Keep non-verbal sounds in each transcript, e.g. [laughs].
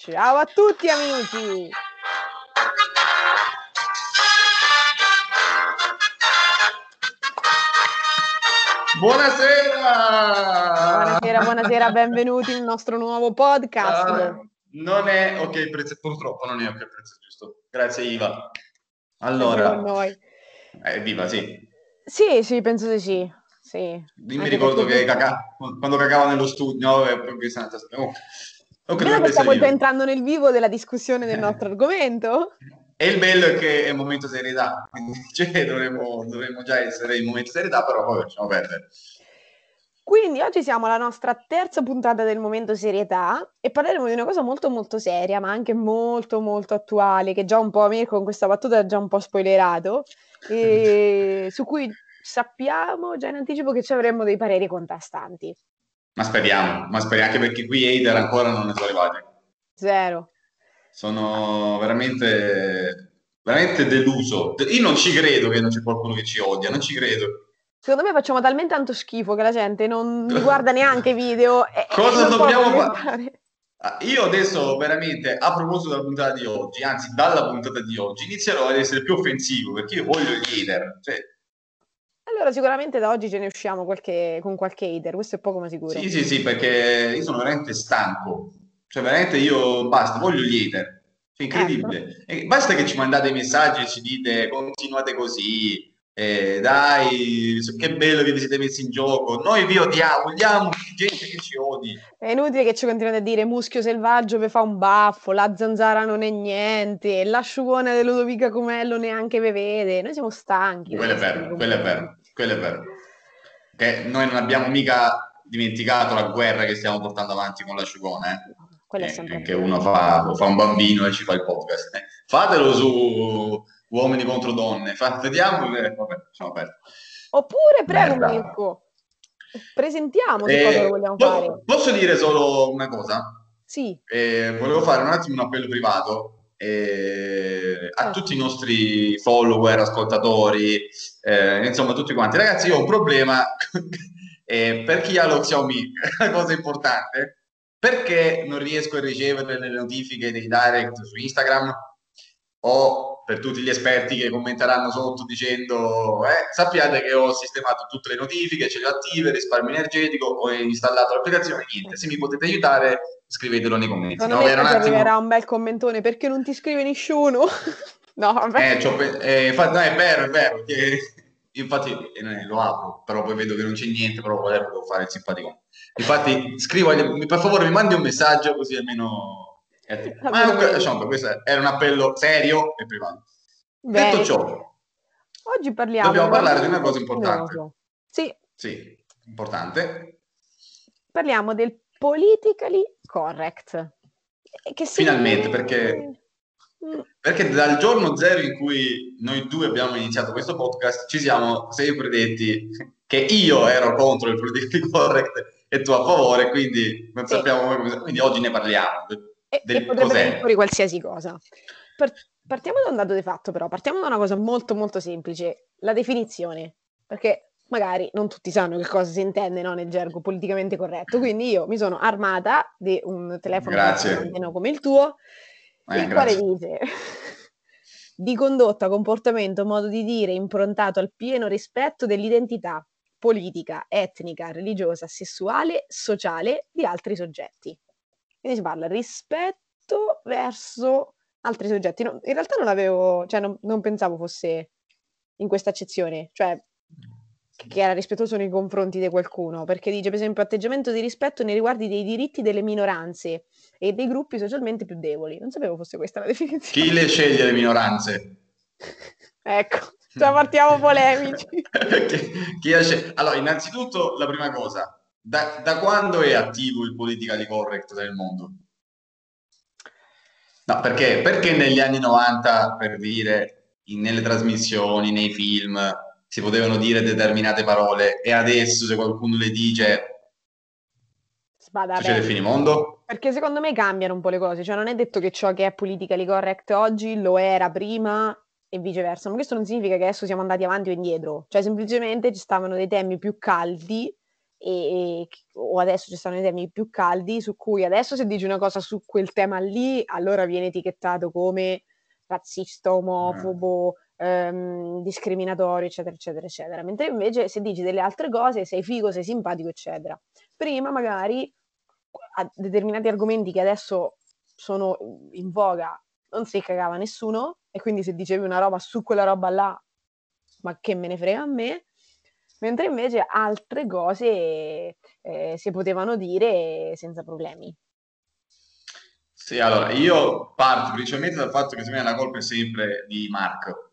Ciao a tutti amici! Buonasera! Buonasera, buonasera, benvenuti nel nostro nuovo podcast. Ah, non è ok il prezzo, purtroppo non è ok il prezzo giusto. Grazie Iva. Allora, noi. eh, viva, sì. Sì, sì, penso di sì. sì. Mi ricordo che caca- quando cagava nello studio, poi è un'altra storia. Oh, dovrebbe che stiamo già entrando nel vivo della discussione del nostro argomento. E il bello è che è un momento serietà, quindi [laughs] cioè, dovremmo, dovremmo già essere in momento serietà, però poi lasciamo perdere. Quindi oggi siamo alla nostra terza puntata del momento serietà e parleremo di una cosa molto molto seria, ma anche molto molto attuale, che già un po' Mirko con questa battuta ha già un po' spoilerato, e [laughs] su cui sappiamo già in anticipo che ci avremmo dei pareri contrastanti. Ma speriamo, ma speriamo anche perché qui hater ancora non ne sono arrivati. Zero. Sono veramente, veramente deluso. Io non ci credo che non c'è qualcuno che ci odia, non ci credo. Secondo me facciamo talmente tanto schifo che la gente non mi [laughs] guarda neanche i video e, e Cosa può dobbiamo fa- commentare. Ah, Io adesso veramente, a proposito della puntata di oggi, anzi dalla puntata di oggi, inizierò ad essere più offensivo perché io voglio gli hater. Cioè, Allora sicuramente da oggi ce ne usciamo qualche- con qualche hater, questo è poco ma sicuro. sì, sì, sì, perché io sono veramente stanco. Cioè, veramente io basta, voglio gli hater. Cioè, incredibile. E basta che ci mandate i messaggi e ci dite continuate così, eh, dai, che bello che vi siete messi in gioco. Noi vi odiamo, vogliamo gente che ci odi. È inutile che ci continuate a dire muschio selvaggio vi fa un baffo, la zanzara non è niente, l'asciugone di Ludovica Comello neanche ve vede. Noi siamo stanchi. Quello è vero, quello è vero, quello è vero. Che noi non abbiamo mica dimenticato la guerra che stiamo portando avanti con l'asciugone, eh. Quello è Eh, sempre che uno fa, fa un bambino e ci fa il podcast. eh. Fatelo su uomini contro donne, fa- vediamo, eh, vabbè, lasciamo perdere. Oppure, prego Merda. Mirko, presentiamo che Eh, cosa vogliamo po- fare. Posso dire solo una cosa? Sì, Eh, volevo fare un attimo un appello privato eh, a Certo. tutti i nostri follower, ascoltatori, eh, insomma tutti quanti. Ragazzi, io ho un problema [laughs] eh, per chi ha lo Xiaomi, [laughs] una cosa importante, perché non riesco a ricevere le notifiche dei direct su Instagram o per tutti gli esperti che commenteranno sotto dicendo eh, sappiate che ho sistemato tutte le notifiche, ce le ho attive, risparmio energetico, ho installato l'applicazione, niente. Se mi potete aiutare, scrivetelo nei commenti. No, era un attimo- arriverà un bel commentone perché non ti scrive nessuno. [laughs] no, vabbè. Eh, pe- eh, infatti, no, è vero, è vero. che- [laughs] infatti eh, lo apro, però poi vedo che non c'è niente, però volevo fare il simpatico. Infatti, scrivo, per favore mi mandi un messaggio così almeno... Ma lasciamo perdere, questo era un appello serio e privato. Bene. Detto ciò, Oggi parliamo Dobbiamo un parlare di una cosa importante. Sì, sì, importante. parliamo del politically correct. Che si- Finalmente, perché- Mm, Perché dal giorno zero in cui noi due abbiamo iniziato questo podcast, ci siamo sempre detti che io ero contro il politically correct e tu a favore, quindi non Sì. sappiamo come... Quindi oggi ne parliamo. E, Del e potrebbe venire fuori qualsiasi cosa. Par- partiamo da un dato di fatto, però, partiamo da una cosa molto molto semplice, la definizione, perché magari non tutti sanno che cosa si intende no, nel gergo politicamente corretto, quindi io mi sono armata di un telefono almeno come il tuo, Eh, il quale dice di condotta, comportamento, modo di dire improntato al pieno rispetto dell'identità politica, etnica, religiosa, sessuale, sociale di altri soggetti. Quindi si parla rispetto verso altri soggetti. No, in realtà non avevo, cioè non, non pensavo fosse in questa accezione, cioè che era rispettoso nei confronti di qualcuno, perché dice per esempio atteggiamento di rispetto nei riguardi dei diritti delle minoranze e dei gruppi socialmente più deboli. Non sapevo fosse questa la definizione. Chi le sceglie le minoranze? [laughs] ecco, già partiamo [laughs] polemici. chi, chi Allora, innanzitutto la prima cosa, da, da quando è attivo il politically correct nel mondo? No, perché, perché negli anni 90, per dire, in- nelle trasmissioni, nei film, si potevano dire determinate parole e adesso se qualcuno le dice Sbada succede il finimondo? Perché secondo me cambiano un po' le cose, cioè non è detto che ciò che è politically correct oggi lo era prima e viceversa, ma questo non significa che adesso siamo andati avanti o indietro, cioè semplicemente ci stavano dei temi più caldi e, o adesso ci stanno i temi più caldi su cui adesso se dici una cosa su quel tema lì, allora viene etichettato come razzista, omofobo, ehm, discriminatorio, eccetera, eccetera, eccetera. Mentre invece se dici delle altre cose, sei figo, sei simpatico, eccetera. Prima magari a determinati argomenti che adesso sono in voga non si cagava nessuno e quindi se dicevi una roba su quella roba là, ma che me ne frega a me, mentre invece altre cose eh, si potevano dire senza problemi. Sì, allora io parto principalmente dal fatto che secondo me la colpa è sempre di Marco,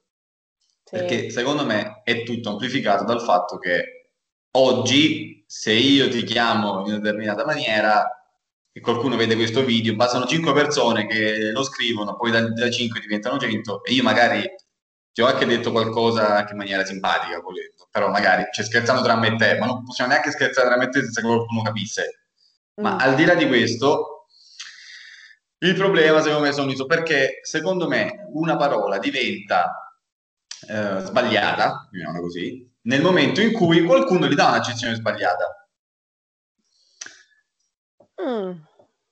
sì. perché secondo me è tutto amplificato dal fatto che oggi se io ti chiamo in una determinata maniera e qualcuno vede questo video, bastano 5 persone che lo scrivono, poi da, da 5 diventano 100 e io magari ti ho anche detto qualcosa anche in maniera simpatica, volendo, però magari, cioè scherzando tra me e te, ma non possiamo neanche scherzare tra me e te senza che qualcuno capisse. Ma mm. al di là di questo, il problema secondo me sono i perché secondo me una parola diventa eh, sbagliata, chiamiamola così, nel momento in cui qualcuno gli dà un'accezione sbagliata. Mm.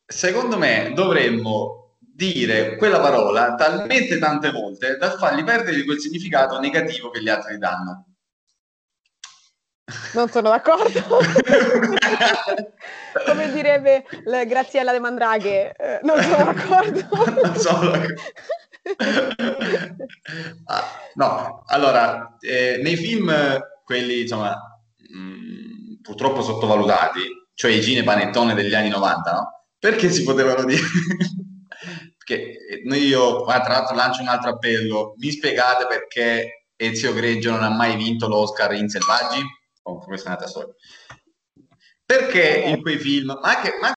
Secondo me dovremmo dire quella parola talmente tante volte da fargli perdere quel significato negativo che gli altri danno. Non sono d'accordo. [laughs] Come direbbe la Graziella De Mandraghe, eh, non sono d'accordo. non sono d'accordo. ah, no, allora, eh, nei film, quelli insomma, mh, mm, purtroppo sottovalutati, cioè i cinepanettone degli anni 90, no? Perché si potevano dire che io tra l'altro lancio un altro appello, mi spiegate perché Ezio Greggio non ha mai vinto l'Oscar in Selvaggi? Oh, questa è un'altra storia. Perché in quei film, ma anche... Ma...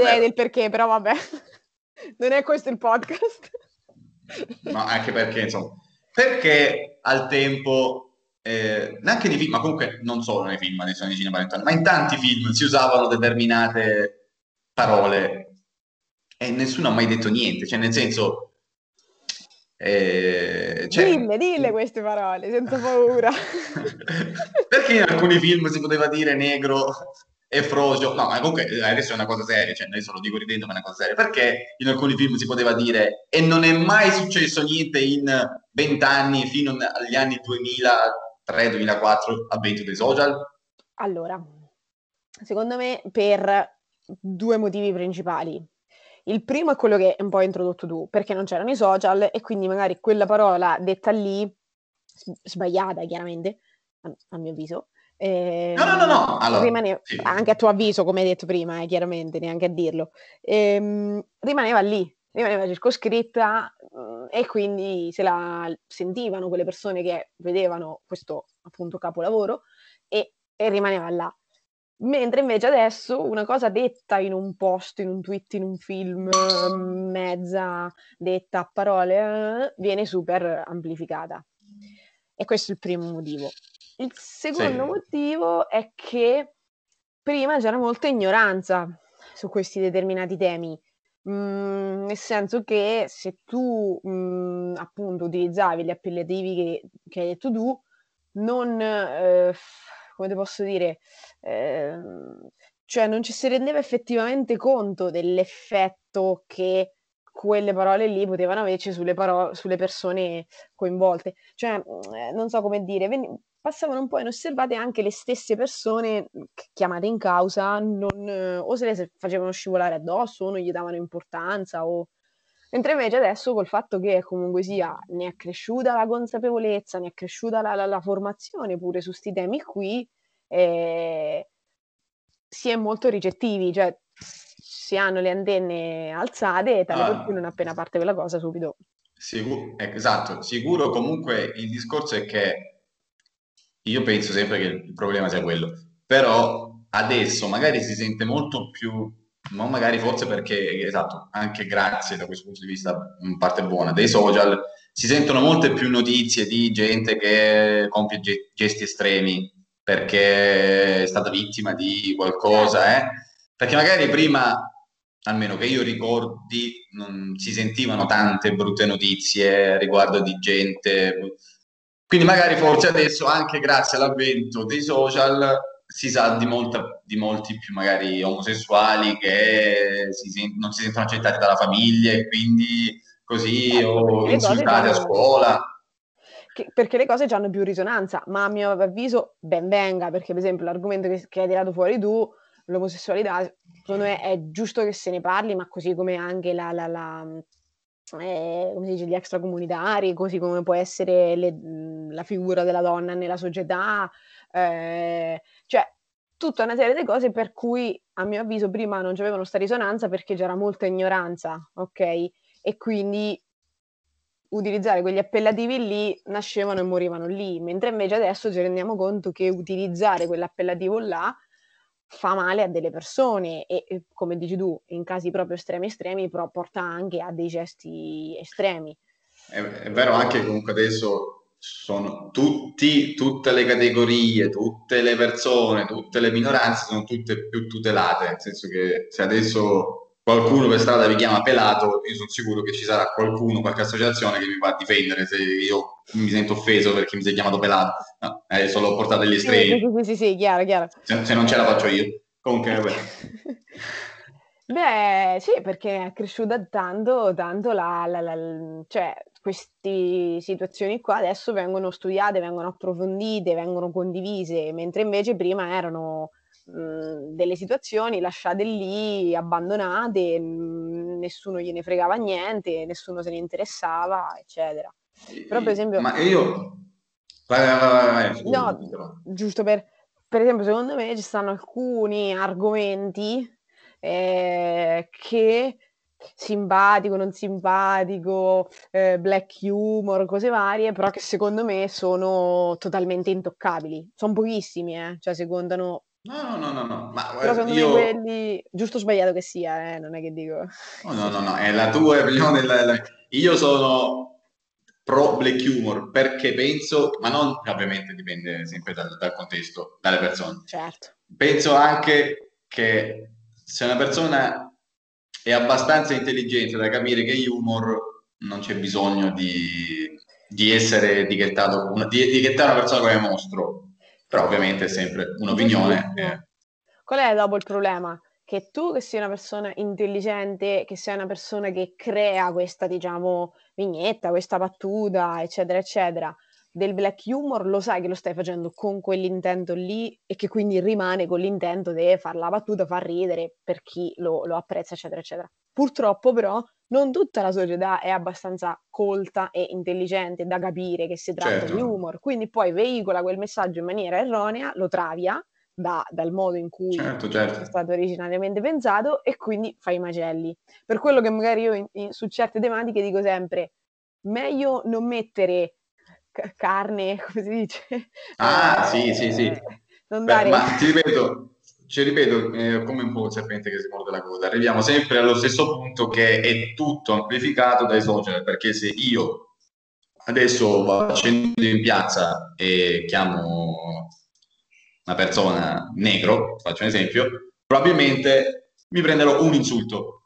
Idea del perché, però vabbè, [laughs] non è questo il podcast. no, anche perché, insomma, perché al tempo, eh, neanche nei film, ma comunque non solo nei film, adesso nei cinema, ma in tanti film si usavano determinate parole e nessuno ha mai detto niente, cioè nel senso... Eh, cioè... Dille, dille queste parole, senza paura. [laughs] Perché in alcuni film si poteva dire negro e frocio? No, ma comunque eh, adesso è una cosa seria, cioè adesso lo dico ridendo, ma è una cosa seria. Perché in alcuni film si poteva dire e non è mai successo niente in vent'anni fino agli anni 2003-2004 avvento dei social? Allora, secondo me per due motivi principali. Il primo è quello che un po' hai introdotto tu, perché non c'erano i social e quindi magari quella parola detta lì, sbagliata chiaramente, a, a mio avviso, eh, no, no, no, no. Allora, rimane, sì. anche a tuo avviso, come hai detto prima, eh, chiaramente, neanche a dirlo, ehm, rimaneva lì, rimaneva circoscritta mh, e quindi se la sentivano quelle persone che vedevano questo appunto capolavoro e, e rimaneva là. Mentre invece adesso una cosa detta in un post, in un tweet, in un film, mezza detta a parole, eh, viene super amplificata. E questo è il primo motivo. Il secondo sì. motivo è che prima c'era molta ignoranza su questi determinati temi. Mm, nel senso che se tu mm, appunto utilizzavi gli appellativi che, che hai detto tu, non eh, come ti posso dire, eh, cioè non ci si rendeva effettivamente conto dell'effetto che quelle parole lì potevano averci sulle, paro- sulle persone coinvolte. Cioè, eh, non so come dire, ven- passavano un po' inosservate anche le stesse persone chiamate in causa, non, eh, o se le facevano scivolare addosso, o non gli davano importanza, o Mentre invece adesso col fatto che comunque sia ne è cresciuta la consapevolezza, ne è cresciuta la, la, la formazione pure su questi temi qui, eh, si è molto ricettivi, cioè si hanno le antenne alzate, tale ah, per cui non appena parte quella cosa subito. Sicuro, esatto, sicuro comunque il discorso è che io penso sempre che il problema sia quello, però adesso magari si sente molto più ma magari forse perché, esatto, anche grazie da questo punto di vista, in parte buona, dei social, si sentono molte più notizie di gente che compie gesti estremi perché è stata vittima di qualcosa, eh? perché magari prima, almeno che io ricordi, non si sentivano tante brutte notizie riguardo di gente, quindi magari forse adesso anche grazie all'avvento dei social si sa di, molta, di molti più magari omosessuali che si, non si sentono accettati dalla famiglia e quindi così ecco, o insultati a scuola. Che, perché le cose hanno più risonanza, ma a mio avviso ben venga, perché per esempio l'argomento che, che hai tirato fuori tu, l'omosessualità, secondo me è giusto che se ne parli, ma così come anche la, la, la eh, come si dice, gli extracomunitari, così come può essere le, la figura della donna nella società, eh, cioè tutta una serie di cose per cui a mio avviso prima non avevano sta risonanza perché c'era molta ignoranza, ok? E quindi utilizzare quegli appellativi lì nascevano e morivano lì, mentre invece adesso ci rendiamo conto che utilizzare quell'appellativo là fa male a delle persone e, e, come dici tu, in casi proprio estremi estremi, però porta anche a dei gesti estremi. È, è vero anche che comunque adesso sono tutti, tutte le categorie, tutte le persone, tutte le minoranze sono tutte più tutelate, nel senso che se adesso qualcuno per strada vi chiama pelato, io sono sicuro che ci sarà qualcuno, qualche associazione che mi va a difendere se io mi sento offeso perché mi sei chiamato pelato. No, adesso l'ho portato agli estremi. Sì, sì, sì, chiaro, chiaro. Se, se non ce la faccio io. Comunque, vabbè. [laughs] Beh, sì, perché è cresciuta tanto, tanto la, la, la, cioè, queste situazioni qua adesso vengono studiate, vengono approfondite, vengono condivise, mentre invece prima erano mh, delle situazioni lasciate lì, abbandonate, mh, nessuno gliene fregava niente, nessuno se ne interessava, eccetera. Però per esempio... Ma io... Vai, vai, vai, vai. No, giusto per... Per esempio, secondo me ci stanno alcuni argomenti eh, che simpatico, non simpatico, eh, black humor, cose varie, però che secondo me sono totalmente intoccabili. Sono pochissimi, eh? cioè secondano No, no, no, no, ma Però secondo io... me quelli, giusto o sbagliato che sia, eh, non è che dico... No, no, no, no, è la tua [laughs] opinione. Io sono pro black humor perché penso, ma non ovviamente dipende sempre dal, dal contesto, dalle persone. Certo. Penso anche che se una persona è abbastanza intelligente da capire che humor non c'è bisogno di, di essere etichettato, di etichettare una persona come mostro però ovviamente è sempre un'opinione. Qual è dopo il problema? Che tu che sia una persona intelligente, che sia una persona che crea questa, diciamo, vignetta, questa battuta, eccetera, eccetera, del black humor, lo sai che lo stai facendo con quell'intento lì e che quindi rimane con l'intento di fare la battuta, far ridere per chi lo, lo apprezza, eccetera, eccetera. Purtroppo però non tutta la società è abbastanza colta e intelligente da capire che si tratta certo. di humor, quindi poi veicola quel messaggio in maniera erronea, lo travia da, dal modo in cui certo, certo. è stato originariamente pensato e quindi fa i macelli. Per quello che magari io in, in, su certe tematiche dico sempre, meglio non mettere c- carne, [laughs] come si dice? Ah, eh, sì, sì, sì. Non Beh, dare... Ma ti ripeto, ci ripeto, eh, come un po' il serpente che si morde la coda, arriviamo sempre allo stesso punto che è tutto amplificato dai social, perché se io adesso vado scendo in piazza e chiamo una persona negro, faccio un esempio, probabilmente mi prenderò un insulto.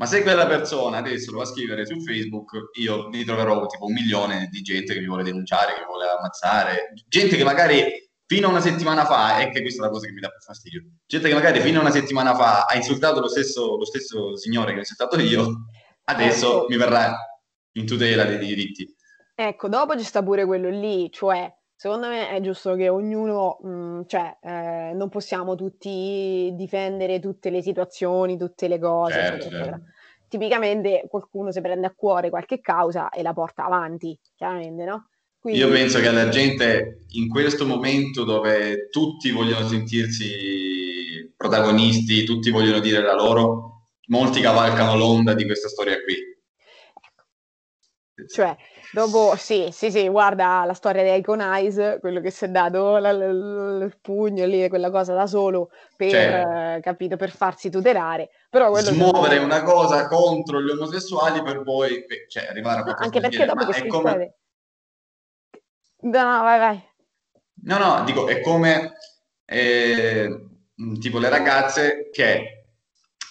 Ma se quella persona adesso lo va a scrivere su Facebook, io mi troverò tipo un milione di gente che mi vuole denunciare, che mi vuole ammazzare, gente che magari fino a una settimana fa, è che questa è la cosa che mi dà più fastidio, gente che magari fino a una settimana fa ha insultato lo stesso, lo stesso signore che ho insultato io, adesso ecco. mi verrà in tutela dei diritti. Ecco, dopo ci sta pure quello lì, cioè secondo me è giusto che ognuno, mh, mm, cioè eh, non possiamo tutti difendere tutte le situazioni, tutte le cose, certo, eccetera, certo. Tipicamente qualcuno si prende a cuore qualche causa e la porta avanti, chiaramente, no? Quindi... Io penso che la gente in questo momento dove tutti vogliono sentirsi protagonisti, tutti vogliono dire la loro, molti cavalcano l'onda di questa storia qui. Cioè, dopo, sì, sì, sì, guarda la storia di Icon Eyes, quello che si è dato la, la, la, il pugno lì, quella cosa da solo per, cioè, eh, capito, per farsi tutelare. Però smuovere che... una cosa contro gli omosessuali per poi cioè, arrivare a qualcosa Anche perché dopo che si come... No, no, vai, vai. No, no, dico, è come eh, tipo le ragazze che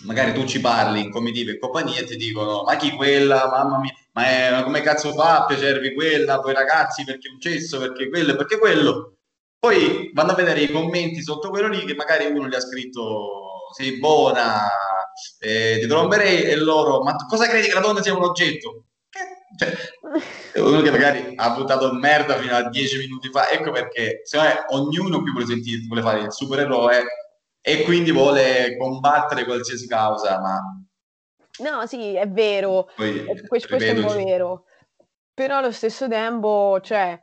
magari tu ci parli in comitiva e compagnia e ti dicono ma chi quella, mamma mia, ma, è, ma come cazzo fa a piacervi quella, poi ragazzi perché un cesso, perché quello, perché quello. Poi vanno a vedere i commenti sotto quello lì che magari uno gli ha scritto sei buona, eh, ti tromberei e loro, ma cosa credi che la donna sia un oggetto? Cioè, uno che magari ha buttato merda fino a dieci minuti fa, ecco perché secondo me ognuno qui vuole, sentire, vuole fare il supereroe e quindi vuole combattere qualsiasi causa, ma... No, sì, è vero, Poi, questo, questo è un po' vero, però allo stesso tempo, cioè,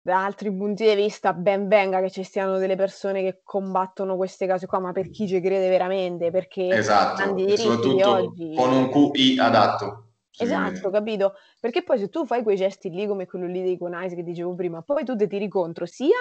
da altri punti di vista ben venga che ci stiano delle persone che combattono queste cose qua, ma per chi ci crede veramente, perché esatto, soprattutto oggi... con un QI adatto. Esatto, capito? Perché poi se tu fai quei gesti lì come quello lì dei Conais che dicevo prima, poi tu ti tiri contro sia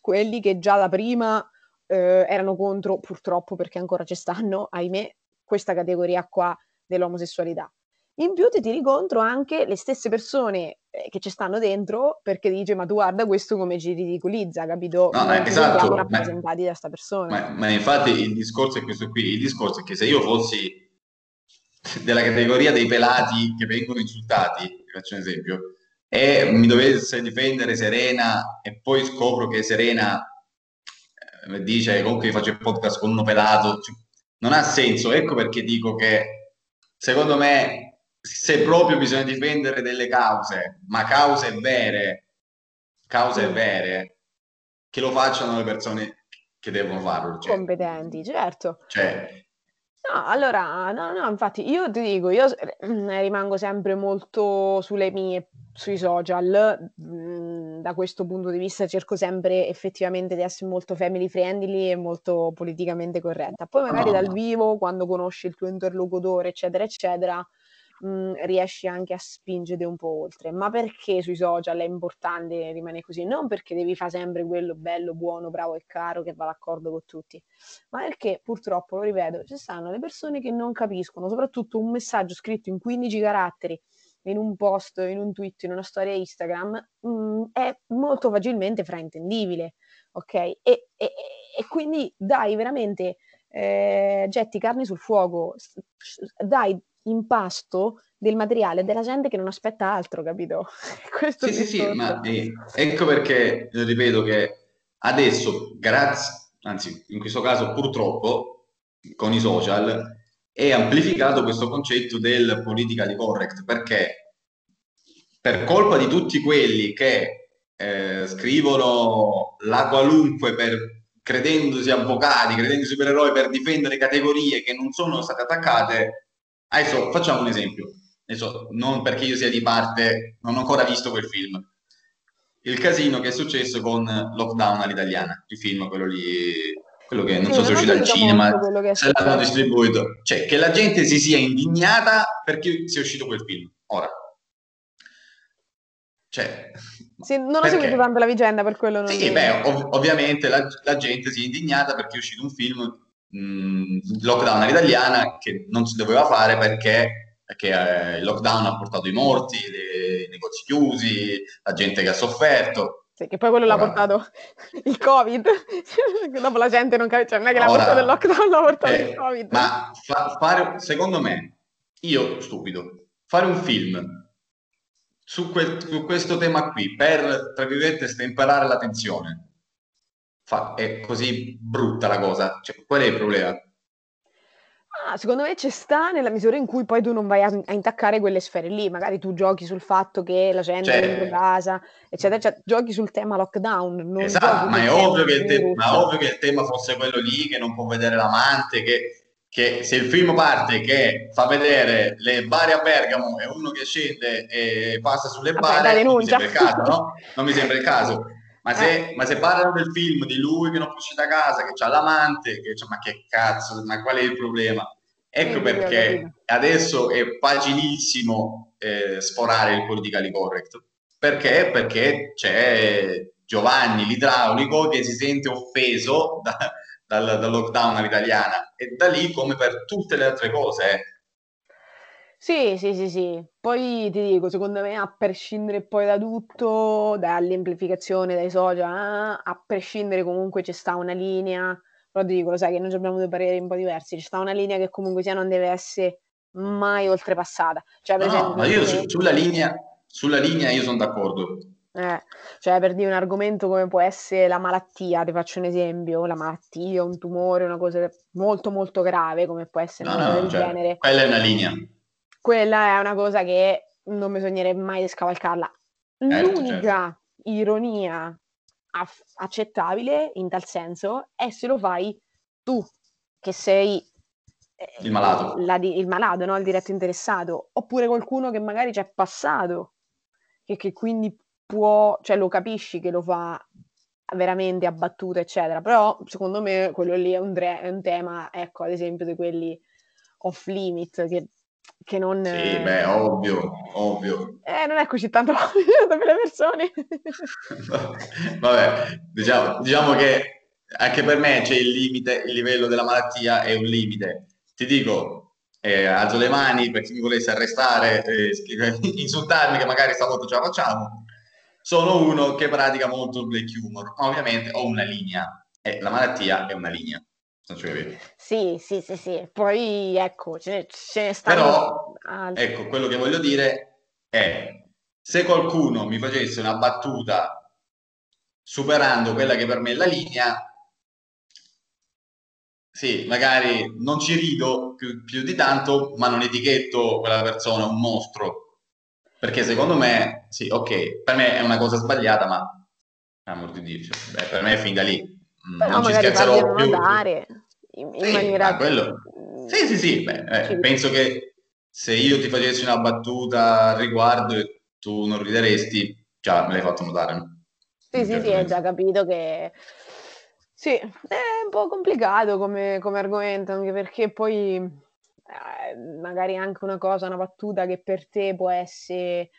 quelli che già da prima eh, erano contro, purtroppo perché ancora ci stanno, ahimè, questa categoria qua dell'omosessualità. In più ti tiri contro anche le stesse persone eh, che ci stanno dentro perché dice ma tu guarda questo come ci ridicolizza, capito? No, non esatto, siamo rappresentati ma, da sta persona. Ma, ma, infatti il discorso è questo qui, il discorso è che se io fossi della categoria dei pelati che vengono insultati, faccio un esempio, e mi dovesse difendere Serena e poi scopro che Serena eh, dice comunque io faccio il podcast con uno pelato, cioè, non ha senso, ecco perché dico che secondo me se proprio bisogna difendere delle cause, ma cause vere, cause vere, che lo facciano le persone che devono farlo. Cioè. Competenti, certo. Cioè, No, allora, no, no, infatti io ti dico, io eh, rimango sempre molto sulle mie, sui social, mh, da questo punto di vista cerco sempre effettivamente di essere molto family friendly e molto politicamente corretta. Poi magari dal vivo, quando conosci il tuo interlocutore, eccetera, eccetera, mh, mhmm, riesci anche a spingere un po' oltre. Ma perché sui social è importante rimanere così? Non perché devi fare sempre quello bello, buono, bravo e caro che va d'accordo con tutti, ma perché purtroppo, lo ripeto, ci stanno le persone che non capiscono, soprattutto un messaggio scritto in 15 caratteri in un post, in un tweet, in una storia Instagram, mh, mhmm, è molto facilmente fraintendibile, ok? E, e, e quindi dai veramente, eh, getti carne sul fuoco, dai impasto del materiale della gente che non aspetta altro, capito? [laughs] Questo sì, sì, sì, ma eh, ecco perché ripeto che adesso, grazie, anzi, in questo caso purtroppo, con i social, è amplificato questo concetto del politically correct, perché per colpa di tutti quelli che eh, scrivono la qualunque per credendosi avvocati, credendosi supereroi per difendere categorie che non sono state attaccate, Adesso facciamo un esempio, Adesso, non perché io sia di parte, non ho ancora visto quel film. Il casino che è successo con Lockdown all'italiana, il film, quello lì, quello che non sì, so se è uscito al cinema, se l'hanno distribuito. Cioè, che la gente si sia indignata perché sia uscito quel film. Ora, cioè, sì, non ho seguito tanto la vicenda per quello. Non sì, beh, ov- ovviamente la, la, gente si è indignata perché è uscito un film mh, lockdown all'italiana che non si doveva fare perché, perché eh, il lockdown ha portato i morti, i negozi chiusi, la gente che ha sofferto. Sì, che poi quello Ora, l'ha portato [laughs] il Covid. [laughs] Dopo la gente non capisce, cioè non è che l'ha portato il lockdown, l'ha portato eh, il Covid. Ma fa, fare, secondo me, io stupido, fare un film su, quel, su, questo tema qui per, tra virgolette, stemperare l'attenzione fa, è così brutta la cosa? Cioè, qual è il problema? Ah, secondo me ci sta nella misura in cui poi tu non vai a, a intaccare quelle sfere lì, magari tu giochi sul fatto che la gente cioè, è dentro casa, eccetera, cioè, giochi sul tema lockdown. esatto, ma è, ovvio che te- ma ovvio che il tema fosse quello lì, che non può vedere l'amante, che, che se il film parte che fa vedere le bare a Bergamo e uno che scende e passa sulle bare, non mi sembra il caso, no? Non mi sembra il caso. [laughs] Ma se, eh. ma se, parlano del film di lui che non può uscire da casa, che ha l'amante, che, ma che cazzo, ma qual è il problema? Ecco perché adesso è facilissimo eh, sforare il politically correct. Perché? Perché c'è Giovanni l'idraulico che si sente offeso da, dal, dal lockdown all'italiana e da lì come per tutte le altre cose eh, sì, sì, sì, sì. Poi ti dico, secondo me, a prescindere poi da tutto, dall'amplificazione, dai social, eh, a prescindere comunque c'è sta una linea, però ti dico, lo sai che noi abbiamo due pareri un po' diversi, c'è sta una linea che comunque sia non deve essere mai oltrepassata. Cioè, per No, esempio, ma io su- sulla linea, sulla linea io sono d'accordo. Eh, cioè per dire un argomento come può essere la malattia, ti faccio un esempio, la malattia, un tumore, una cosa molto molto grave come può essere No, una no, cosa no, del cioè, genere, quella è una linea. Quella è una cosa che non bisognerebbe mai scavalcarla. Certo, L'unica ironia aff- accettabile in tal senso è se lo fai tu, che sei eh, Il malato. la il malato, no? Il diretto interessato, oppure qualcuno che magari c'è passato e che quindi può, cioè lo capisci che lo fa veramente abbattuto, eccetera. Però secondo me quello lì è un, dre- è un tema, ecco, ad esempio, di quelli off limit che, che non... Sì, beh, ovvio, ovvio. Eh, non è così tanto ovvio per le persone. [laughs] Vabbè, diciamo, diciamo che anche per me c'è il limite, il livello della malattia è un limite. Ti dico, eh, alzo le mani per chi mi volesse arrestare, eh, scrive- [laughs] insultarmi, che magari stavolta ce la facciamo. Sono uno che pratica molto il black humor, ma ovviamente ho una linea e la malattia è una linea. Sì, sì, sì, sì. Poi ecco, ce ne, ce ne stanno Però, altri. ecco, quello che voglio dire è, se qualcuno mi facesse una battuta superando quella che per me è la linea, sì, magari non ci rido più, più di tanto, ma non etichetto quella persona un mostro. Perché secondo me, sì, ok, per me è una cosa sbagliata, ma amor di Dio, cioè, beh, per me è fin da lì. Mm, Però non ci magari più. andare in, in Sì, maniera... ma quello- Sì, sì, sì, beh, eh, penso che se io ti facessi una battuta al riguardo e tu non rideresti, già me l'hai fatto notare. no? Sì, sì, sì, hai già capito che sì, è un po' complicato come, come argomento, anche perché poi eh, magari anche una cosa, una battuta che per te può essere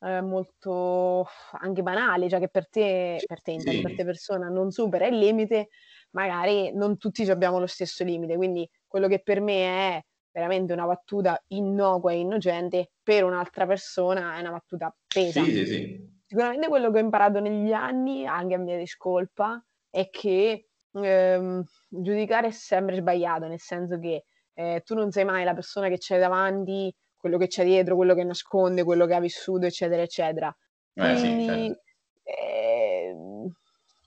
eh, molto anche banale, cioè che per te, per te, Sì. per te persona non supera il limite, magari non tutti abbiamo lo stesso limite, quindi quello che per me è veramente una battuta innocua e innocente, per un'altra persona è una battuta pesa. Sì, sì, sì. Sicuramente quello che ho imparato negli anni, anche a mia discolpa, è che ehm, giudicare è sempre sbagliato, nel senso che eh, tu non sai mai la persona che c'è davanti, quello che c'è dietro, quello che nasconde, quello che ha vissuto, eccetera, eccetera. Eh, sì, Quindi certo. ehm,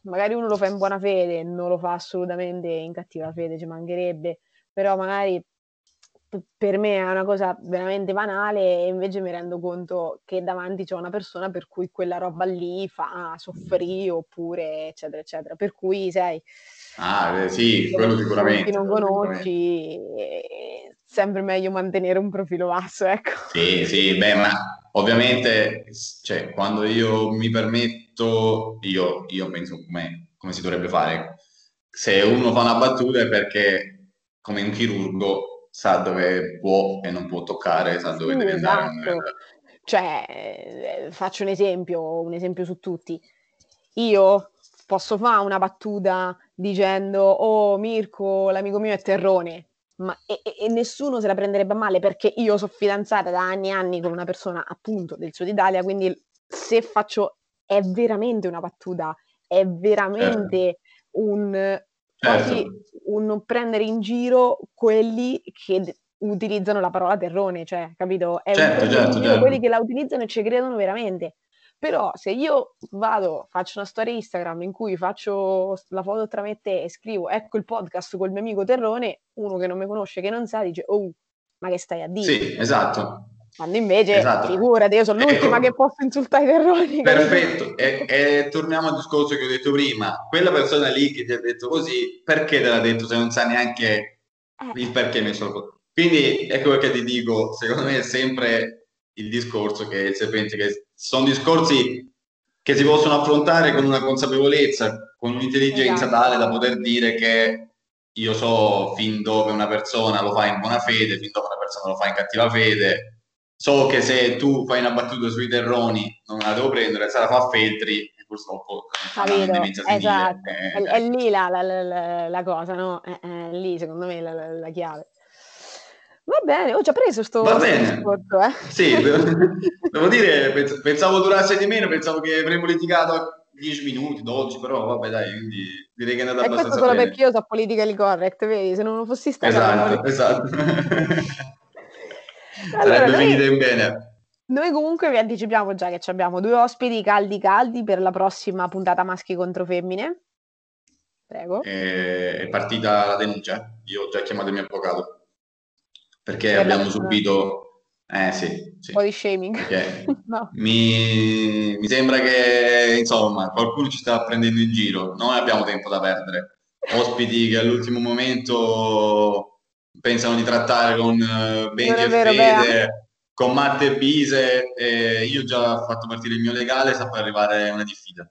magari uno lo fa in buona fede, non lo fa assolutamente in cattiva fede, ci mancherebbe, però magari p- per me è una cosa veramente banale e invece mi rendo conto che davanti c'è una persona per cui quella roba lì fa soffrire oppure eccetera eccetera. Per cui sai, Ah, eh, sì, quello sicuramente. non quello sicuramente. conosci è sempre meglio mantenere un profilo basso, ecco. Sì, sì, beh, ma ovviamente, cioè, quando io mi permetto, io, io penso come, come si dovrebbe fare. Se uno fa una battuta è perché, come un chirurgo, sa dove può e non può toccare, sa dove Sì, deve esatto. andare. Cioè, eh, faccio un esempio, un esempio su tutti. Io posso fare una battuta dicendo, oh Mirko, l'amico mio è terrone, ma e, e- nessuno se la prenderebbe male perché io sono fidanzata da anni e anni con una persona appunto del Sud Italia, quindi se faccio, è veramente una battuta, è veramente un quasi Certo. un prendere in giro quelli che d- utilizzano la parola terrone, cioè, capito? È un Certo, in certo, certo. quelli che la utilizzano e ci credono veramente. Però se io vado, faccio una storia Instagram in cui faccio la foto tra me e te e scrivo ecco il podcast col mio amico Terrone, uno che non mi conosce, che non sa, dice oh, ma che stai a dire? Sì, esatto. Quando invece, Esatto. figurati, io sono l'ultima Ecco. che posso insultare i terroni. capito? Perfetto, e, e torniamo al discorso che ho detto prima. Quella persona lì che ti ha detto così, perché te l'ha detto se non sa neanche Eh, il perché messo la cosa? Quindi ecco perché ti dico, secondo me è sempre il discorso che il serpente, che sono discorsi che si possono affrontare con una consapevolezza, con un'intelligenza Esatto. tale da poter dire che io so fin dove una persona lo fa in buona fede, fin dove una persona lo fa in cattiva fede. So che se tu fai una battuta sui terroni non la devo prendere, se la fa Feltri, purtroppo Capito? Esatto, Eh, è, è lì la, la- la- la- cosa, no? È, è lì, secondo me, la chiave. Va bene, ho già preso sto, Va bene. discorso, eh. Sì, [laughs] devo, dire, pens- pensavo durasse di meno, pensavo che avremmo litigato a 10 minuti, 12, però vabbè dai, quindi direi che è andata E questo abbastanza solo bene. perché io so politically correct, vedi? Se non lo fossi stata... Esatto, esatto. [laughs] Allora, Sarebbe noi- finita in bene. Noi comunque vi anticipiamo già che abbiamo due ospiti caldi caldi per la prossima puntata maschi contro femmine. Prego. È, è partita la denuncia. Io ho già chiamato il mio avvocato perché per abbiamo subito eh sì, sì. Un po' di shaming. [laughs] no. mi, mi, sembra che insomma qualcuno ci sta prendendo in giro. Noi abbiamo tempo da perdere. Ospiti che all'ultimo momento pensano di trattare con uh, Benji e Fede, Bea. con Matte e Bise. E io ho già fatto partire il mio legale, sta per arrivare una diffida.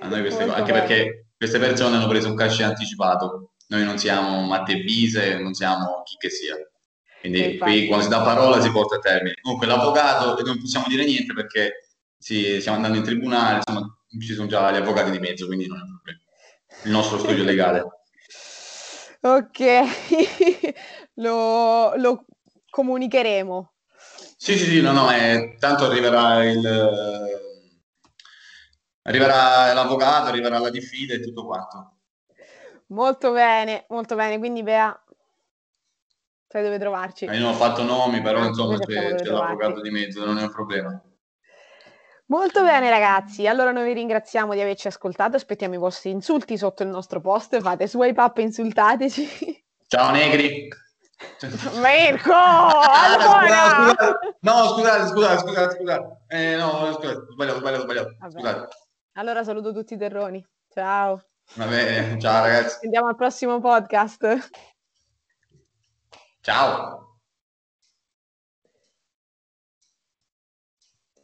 A noi queste cose, anche perché queste persone hanno preso un cachet anticipato. Noi non siamo Matte e Bise, non siamo chi che sia. Quindi qui quando si dà parola si porta a termine. Comunque l'avvocato non possiamo dire niente perché sì, stiamo andando in tribunale, insomma ci sono già gli avvocati di mezzo, quindi non è un problema. Il nostro studio legale. [laughs] ok, [laughs] lo, lo, comunicheremo. Sì, sì, sì, no, no, è, tanto arriverà il... Arriverà l'avvocato, arriverà la diffida e tutto quanto. Molto bene, molto bene. Quindi Bea, sai dove trovarci. Eh, io non ho fatto nomi, però ah, insomma c'è, c'è l'avvocato di mezzo, non è un problema. Molto bene ragazzi, allora noi vi ringraziamo di averci ascoltato, aspettiamo i vostri insulti sotto il nostro post, fate swipe up e insultateci. Ciao negri! [laughs] Mirko! allora! Scusate, no, scusate, scusate, scusate, scusate. Eh, no, scusate, sbagliato, sbagliato, sbagliato. Scusate. Allora saluto tutti i terroni. Ciao. Va bene, ciao ragazzi. Andiamo al prossimo podcast. Ciao.